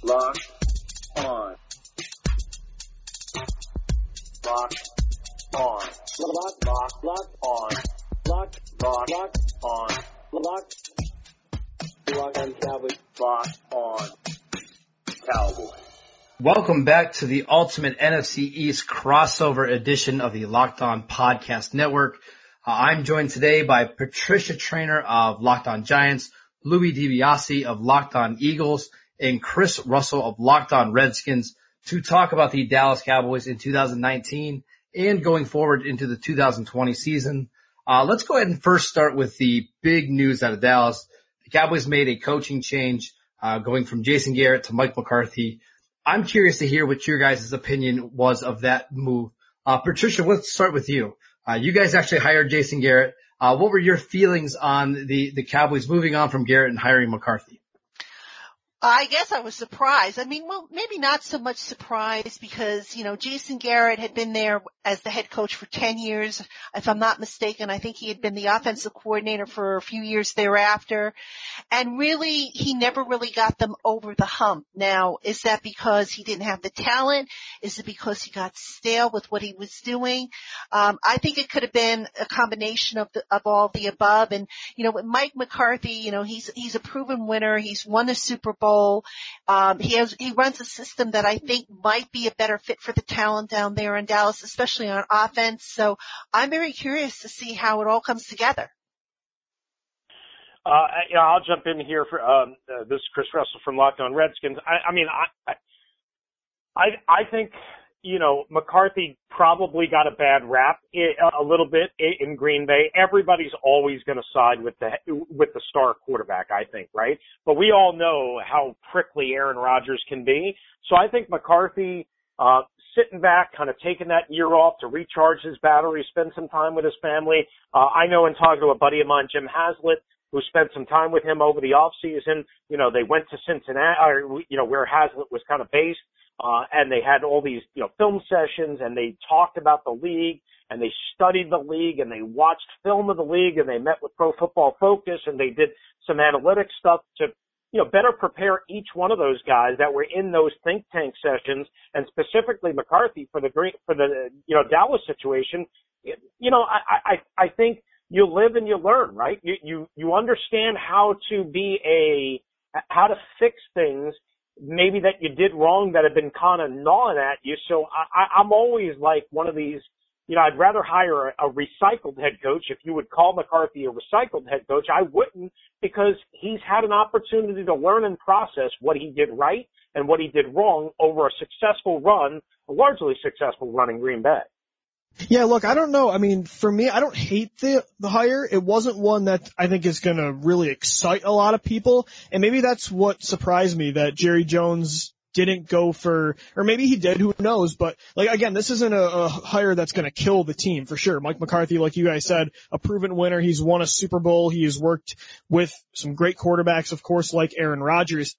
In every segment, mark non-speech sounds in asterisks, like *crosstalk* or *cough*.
Locked on. Locked on. Locked, locked, locked on. Locked, locked, locked on. Locked. Locked on Cowboys. Locked on Cowboys. Welcome back to the ultimate NFC East crossover edition of the Locked On Podcast Network. Uh, I'm joined today by Patricia Traina of Locked On Giants, Louis DiBiase of Locked On Eagles, and Chris Russell of Locked On Redskins to talk about the Dallas Cowboys in 2019 and going forward into the 2020 season. Uh, let's go ahead and first start with the big news out of Dallas. The Cowboys made a coaching change, uh, going from Jason Garrett to Mike McCarthy. I'm curious to hear what your guys' opinion was of that move. Uh, Patricia, let's start with you. Uh, you guys actually hired Jason Garrett. Uh, what were your feelings on the, the Cowboys moving on from Garrett and hiring McCarthy? I guess I was surprised. I mean, well, maybe not so much surprised because, you know, Jason Garrett had been there as the head coach for 10 years. If I'm not mistaken, I think he had been the offensive coordinator for a few years thereafter. And really, he never really got them over the hump. Now, is that because he didn't have the talent? Is it because he got stale with what he was doing? Um, I think it could have been a combination of the, of all the above. And, you know, with Mike McCarthy, you know, he's, he's a proven winner. He's won a Super Bowl Bowl. Um, he has he runs a system that I think might be a better fit for the talent down there in Dallas, especially on offense. So I'm very curious to see how it all comes together. Uh, yeah, I'll jump in here for um, uh, this is Chris Russell from Locked On Redskins. I, I mean, I, I, I think you know, McCarthy probably got a bad rap a little bit in Green Bay. Everybody's always going to side with the with the star quarterback, I think, right? But we all know how prickly Aaron Rodgers can be. So I think McCarthy uh sitting back, kind of taking that year off to recharge his battery, spend some time with his family. Uh I know in talking to a buddy of mine, Jim Haslett, who spent some time with him over the off season. You know, they went to Cincinnati, or, you know, where Haslett was kind of based. Uh, and they had all these, you know, film sessions and they talked about the league and they studied the league and they watched film of the league and they met with Pro Football Focus and they did some analytic stuff to, you know, better prepare each one of those guys that were in those think tank sessions and specifically McCarthy for the great, for the, you know, Dallas situation. You know, I, I, I think you live and you learn, right? You, you, you understand how to be a, how to fix things maybe that you did wrong that have been kind of gnawing at you. So I, I'm always like one of these, you know, I'd rather hire a, a recycled head coach. If you would call McCarthy a recycled head coach, I wouldn't because he's had an opportunity to learn and process what he did right and what he did wrong over a successful run, a largely successful run in Green Bay. Yeah, look, I don't know. I mean, for me, I don't hate the the hire. It wasn't one that I think is going to really excite a lot of people, and maybe that's what surprised me that Jerry Jones didn't go for, or maybe he did, who knows, but like again, this isn't a, a hire that's gonna kill the team for sure. Mike McCarthy, like you guys said, a proven winner. He's won a Super Bowl. He has worked with some great quarterbacks, of course, like Aaron Rodgers.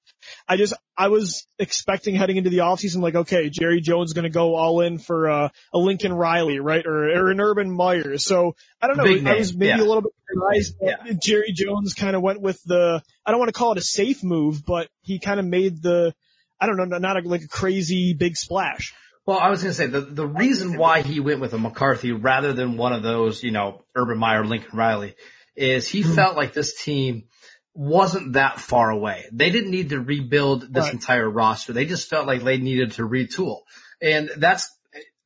I just, I was expecting heading into the offseason, like, okay, Jerry Jones gonna go all in for uh, a Lincoln Riley, right? Or, or an Urban Meyer. So I don't know. I was maybe yeah. a little bit surprised that yeah. Jerry Jones kind of went with the, I don't want to call it a safe move, but he kind of made the, I don't know, not a, like a crazy big splash. Well, I was going to say the the reason why he went with a McCarthy rather than one of those, you know, Urban Meyer, Lincoln Riley, is he mm-hmm. felt like this team wasn't that far away. They didn't need to rebuild this right. entire roster. They just felt like they needed to retool. And that's,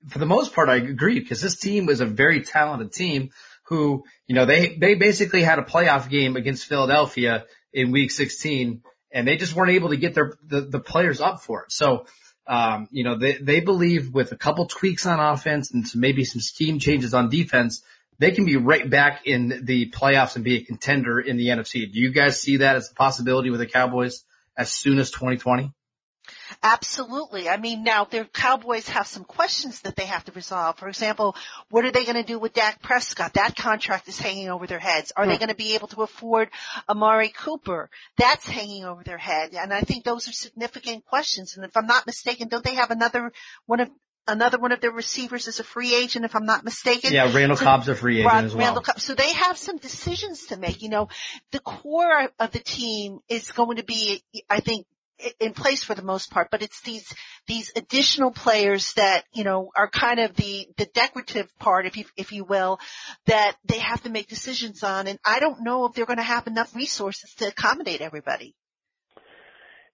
for the most part, I agree because this team was a very talented team who, you know, they, they basically had a playoff game against Philadelphia in week 16 and they just weren't able to get their the, the players up for it. So, um, you know, they they believe with a couple tweaks on offense and some, maybe some scheme changes on defense, they can be right back in the playoffs and be a contender in the NFC. Do you guys see that as a possibility with the Cowboys as soon as 2020? Absolutely. I mean, now their Cowboys have some questions that they have to resolve. For example, what are they going to do with Dak Prescott? That contract is hanging over their heads. Are they hmm. going to be able to afford Amari Cooper? That's hanging over their head. And I think those are significant questions. And if I'm not mistaken, don't they have another one of another one of their receivers is a free agent, if I'm not mistaken. Yeah, Randall so, Cobb's a free agent as well. Randall Cobb. So they have some decisions to make. You know, the core of the team is going to be, I think, in place for the most part, but it's these these additional players that you know are kind of the the decorative part, if you if you will, that they have to make decisions on. And I don't know if they're going to have enough resources to accommodate everybody.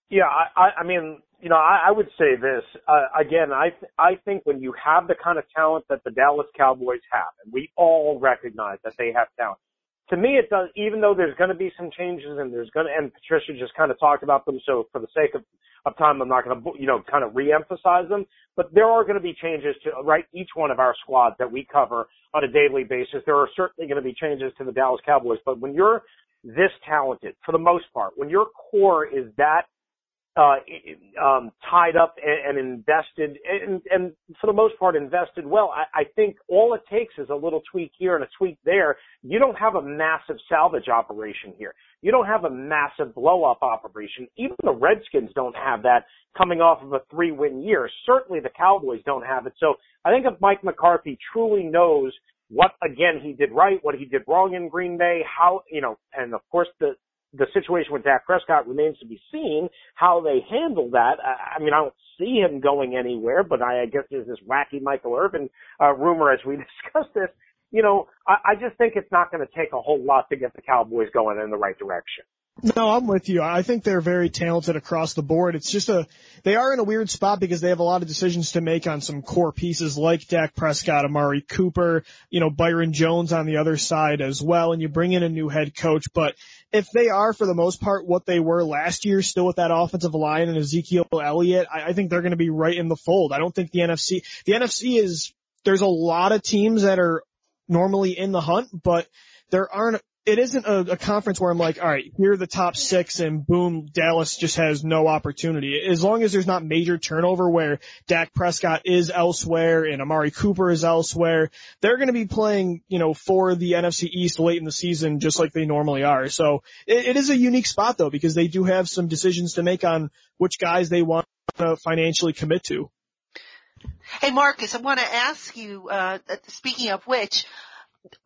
Yeah, I, I mean, you know, I, I would say this uh, again. I th- I think when you have the kind of talent that the Dallas Cowboys have, and we all recognize that they have talent, to me, it does, even though there's going to be some changes and there's going to, and Patricia just kind of talked about them. So for the sake of, of time, I'm not going to, you know, kind of re-emphasize them, but there are going to be changes to, right, each one of our squads that we cover on a daily basis. There are certainly going to be changes to the Dallas Cowboys, but when you're this talented, for the most part, when your core is that uh, um, tied up and, and invested, and, and, for the most part invested well. I, I think all it takes is a little tweak here and a tweak there. You don't have a massive salvage operation here. You don't have a massive blow up operation. Even the Redskins don't have that coming off of a three win year. Certainly the Cowboys don't have it. So I think if Mike McCarthy truly knows what again he did right, what he did wrong in Green Bay, how you know, and of course the the situation with Dak Prescott remains to be seen how they handle that. I, mean, I don't see him going anywhere, but I, I guess there's this wacky Michael Irvin uh, rumor as we *laughs* discuss this. You know, I, I just think it's not going to take a whole lot to get the Cowboys going in the right direction. No, I'm with you. I think they're very talented across the board. It's just a, they are in a weird spot because they have a lot of decisions to make on some core pieces like Dak Prescott, Amari Cooper, you know, Byron Jones on the other side as well. And you bring in a new head coach, but if they are for the most part what they were last year, still with that offensive line and Ezekiel Elliott, I, I think they're going to be right in the fold. I don't think the NFC, the NFC is, there's a lot of teams that are normally in the hunt, but there aren't it isn't a, a, conference where I'm like, all right, here are the top six and boom, Dallas just has no opportunity. As long as there's not major turnover where Dak Prescott is elsewhere and Amari Cooper is elsewhere, they're going to be playing, you know, for the NFC East late in the season just like they normally are. So it, it is a unique spot though because they do have some decisions to make on which guys they want to financially commit to. Hey Marcus, I want to ask you, uh, speaking of which,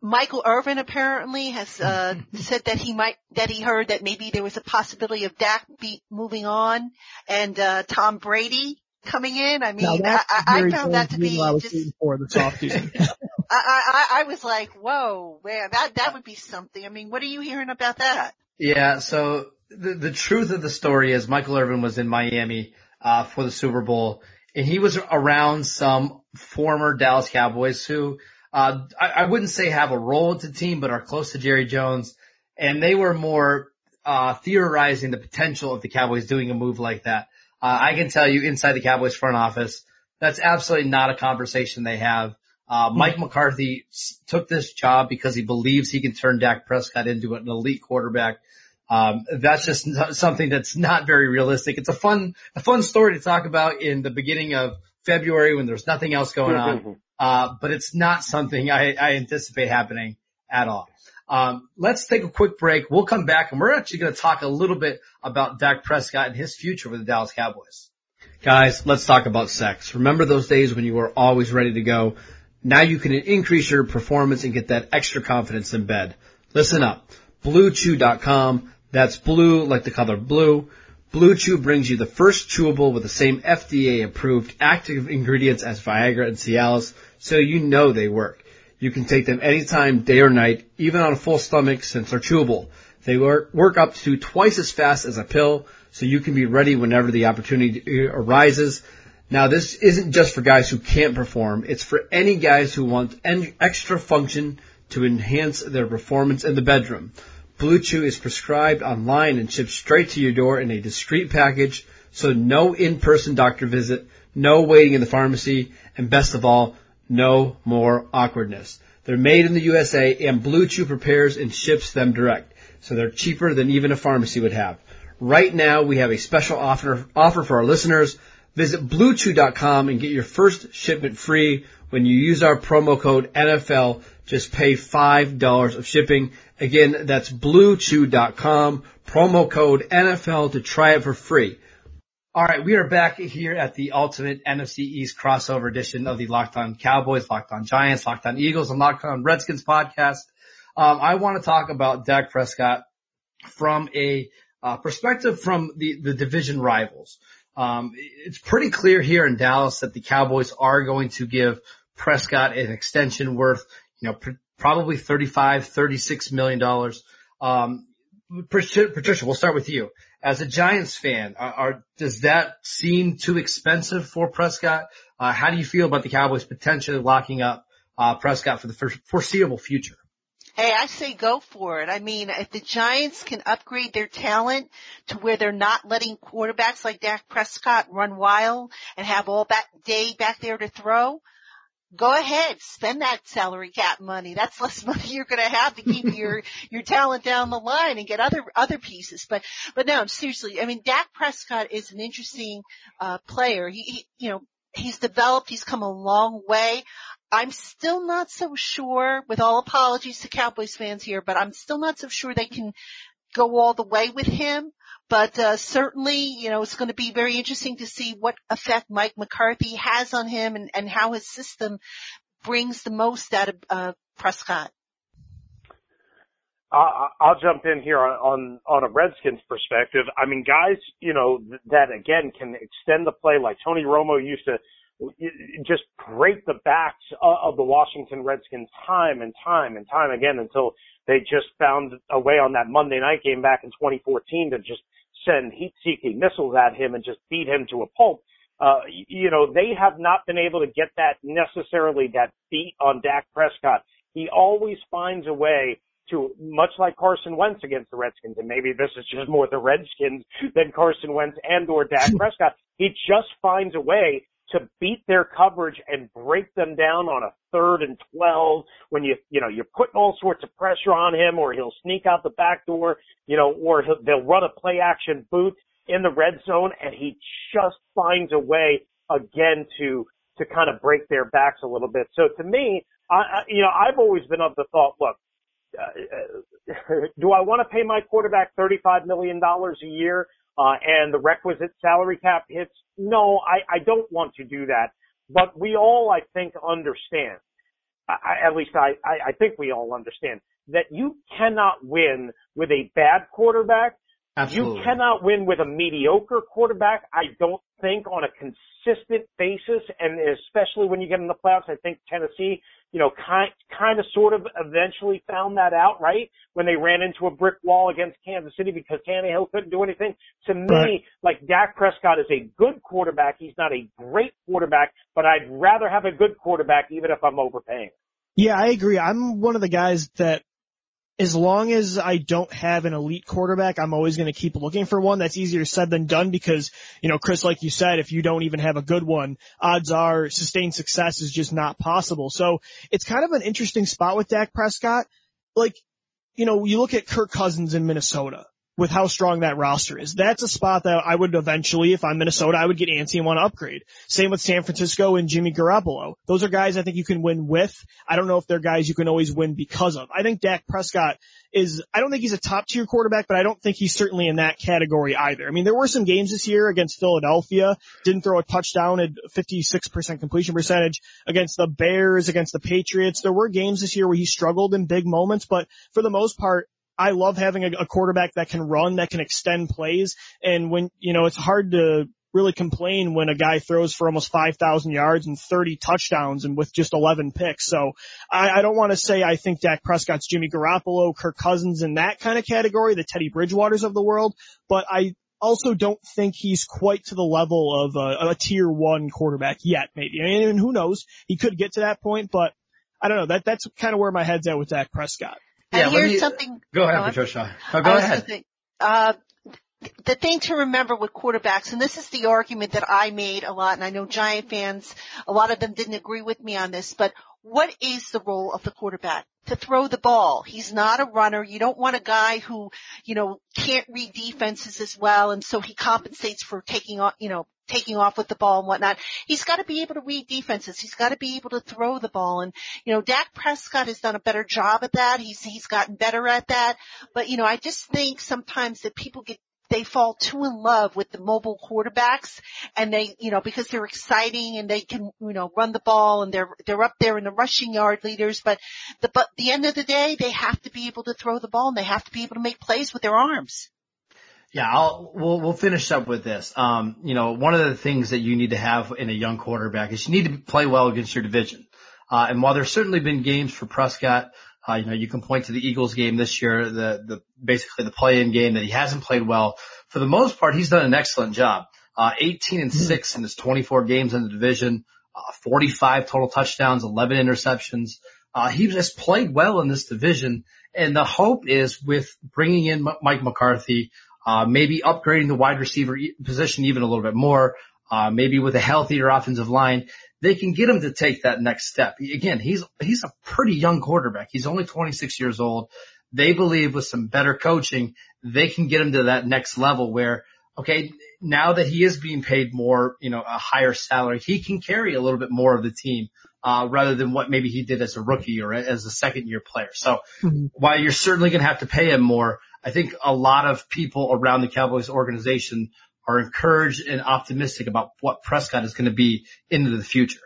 Michael Irvin apparently has uh, *laughs* said that he might that he heard that maybe there was a possibility of Dak be moving on and uh, Tom Brady coming in. I mean, I, I, found that to be just for the offseason. *laughs* *laughs* I, I I was like, whoa, man, that that would be something. I mean, what are you hearing about that? Yeah, so the the truth of the story is Michael Irvin was in Miami uh, for the Super Bowl, and he was around some former Dallas Cowboys who uh, I, I wouldn't say have a role with the team, but are close to Jerry Jones. And they were more, uh, theorizing the potential of the Cowboys doing a move like that. Uh, I can tell you inside the Cowboys front office, that's absolutely not a conversation they have. Uh, hmm. Mike McCarthy took this job because he believes he can turn Dak Prescott into an elite quarterback. Um, that's just something that's not very realistic. It's a fun, a fun story to talk about in the beginning of February when there's nothing else going on. Uh, but it's not something I, I anticipate happening at all. Um, let's take a quick break. We'll come back and we're actually going to talk a little bit about Dak Prescott and his future with the Dallas Cowboys. Guys, let's talk about sex. Remember those days when you were always ready to go? Now you can increase your performance and get that extra confidence in bed. Listen up. BlueChew.com. That's blue like the color blue. Blue Chew brings you the first chewable with the same FDA approved active ingredients as Viagra and Cialis, so you know they work. You can take them anytime, day or night, even on a full stomach since they're chewable. They work, up to twice as fast as a pill, so you can be ready whenever the opportunity arises. Now this isn't just for guys who can't perform, it's for any guys who want extra function to enhance their performance in the bedroom. Blue Chew is prescribed online and shipped straight to your door in a discreet package, so no in-person doctor visit, no waiting in the pharmacy, and best of all, no more awkwardness. They're made in the USA and Blue Chew prepares and ships them direct, so they're cheaper than even a pharmacy would have. Right now, we have a special offer, offer for our listeners. Visit BlueChew.com and get your first shipment free when you use our promo code NFL. Just pay $5 of shipping. Again, that's bluechew.com, promo code NFL to try it for free. All right, we are back here at the ultimate NFC East crossover edition of the Locked On Cowboys, Locked On Giants, Locked On Eagles, and Locked On Redskins podcast. Um, I want to talk about Dak Prescott from a Uh, perspective from the, the division rivals. Um, it's pretty clear here in Dallas that the Cowboys are going to give Prescott an extension worth, you know, pr- probably 35, 36 million dollars. Um, Patricia, we'll start with you. As a Giants fan, are, are does that seem too expensive for Prescott? Uh, how do you feel about the Cowboys potentially locking up uh, Prescott for the foreseeable future? Hey, I say go for it. I mean, if the Giants can upgrade their talent to where they're not letting quarterbacks like Dak Prescott run wild and have all that day back there to throw, go ahead, spend that salary cap money. That's less *laughs* money you're going to have to keep *laughs* your your talent down the line and get other other pieces. But but no, seriously, I mean, Dak Prescott is an interesting uh player. He, he you know he's developed. He's come a long way. I'm still not so sure, with all apologies to Cowboys fans here, but I'm still not so sure they can go all the way with him. But uh, certainly, you know, it's going to be very interesting to see what effect Mike McCarthy has on him and, and how his system brings the most out of uh, Prescott. I'll jump in here on, on on a Redskins perspective. I mean, guys, you know that again can extend the play like Tony Romo used to just break the backs of the Washington Redskins time and time and time again until they just found a way on that Monday night game back in 2014 to just send heat-seeking missiles at him and just beat him to a pulp. Uh, you know, they have not been able to get that necessarily that beat on Dak Prescott. He always finds a way to, much like Carson Wentz against the Redskins, and maybe this is just more the Redskins than Carson Wentz and or Dak *laughs* Prescott. He just finds a way to beat their coverage and break them down on a third and 12 when you, you know, you're putting all sorts of pressure on him or he'll sneak out the back door, you know, or they'll run a play action boot in the red zone and he just finds a way again to, to kind of break their backs a little bit. So to me, I, you know, I've always been of the thought, look, uh, *laughs* do I want to pay my quarterback $35 million a year? Uh, and the requisite salary cap hits. No, I, I don't want to do that. But we all, I think, understand. I, at least I, I, I think we all understand that you cannot win with a bad quarterback. Absolutely. You cannot win with a mediocre quarterback. I don't think on a consistent basis, and especially when you get in the playoffs. I think Tennessee you know, kind, kind of sort of eventually found that out, right? When they ran into a brick wall against Kansas City because Tannehill couldn't do anything. To me, right. like Dak Prescott is a good quarterback. He's not a great quarterback, but I'd rather have a good quarterback even if I'm overpaying. Yeah, I agree. I'm one of the guys that as long as I don't have an elite quarterback, I'm always going to keep looking for one. That's easier said than done because, you know, Chris, like you said, if you don't even have a good one, odds are sustained success is just not possible. So it's kind of an interesting spot with Dak Prescott. Like, you know, you look at Kirk Cousins in Minnesota with how strong that roster is. That's a spot that I would eventually, if I'm Minnesota, I would get antsy and want to upgrade. Same with San Francisco and Jimmy Garoppolo. Those are guys I think you can win with. I don't know if they're guys you can always win because of. I think Dak Prescott is, I don't think he's a top tier quarterback, but I don't think he's certainly in that category either. I mean, there were some games this year against Philadelphia, didn't throw a touchdown at 56% completion percentage against the Bears, against the Patriots. There were games this year where he struggled in big moments, but for the most part, I love having a, a quarterback that can run, that can extend plays. And when, you know, it's hard to really complain when a guy throws for almost 5,000 yards and 30 touchdowns and with just 11 picks. So I, I don't want to say I think Dak Prescott's Jimmy Garoppolo, Kirk Cousins in that kind of category, the Teddy Bridgewaters of the world, but I also don't think he's quite to the level of a, a tier one quarterback yet, maybe. Mean, who knows? He could get to that point, but I don't know. That, that's kind of where my head's at with Dak Prescott. And yeah, here's me, something. Go ahead, Patricia. Oh, go ahead. Say, uh, the thing to remember with quarterbacks, and this is the argument that I made a lot, and I know Giant fans, a lot of them didn't agree with me on this, but what is the role of the quarterback? To throw the ball. He's not a runner. You don't want a guy who, you know, can't read defenses as well, and so he compensates for taking on, you know, taking off with the ball and whatnot. He's got to be able to read defenses. He's got to be able to throw the ball. And, you know, Dak Prescott has done a better job at that. He's, he's gotten better at that. But, you know, I just think sometimes that people get they fall too in love with the mobile quarterbacks and they, you know, because they're exciting and they can, you know, run the ball and they're, they're up there in the rushing yard leaders. But the, but the end of the day, they have to be able to throw the ball and they have to be able to make plays with their arms. Yeah, I'll, we'll, we'll finish up with this. Um, you know, one of the things that you need to have in a young quarterback is you need to play well against your division. Uh, and while there's certainly been games for Prescott, uh, you know, you can point to the Eagles game this year, the, the, basically the play-in game that he hasn't played well. For the most part, he's done an excellent job. Uh, 18 and 6 in his 24 games in the division, uh, 45 total touchdowns, 11 interceptions. Uh, he just played well in this division. And the hope is with bringing in Mike McCarthy, uh, maybe upgrading the wide receiver position even a little bit more, uh, maybe with a healthier offensive line, they can get him to take that next step. Again, he's, he's a pretty young quarterback. He's only 26 years old. They believe with some better coaching, they can get him to that next level where, okay, now that he is being paid more, you know, a higher salary, he can carry a little bit more of the team uh, rather than what maybe he did as a rookie or as a second year player. So mm-hmm. while you're certainly going to have to pay him more, I think a lot of people around the Cowboys organization are encouraged and optimistic about what Prescott is going to be into the future.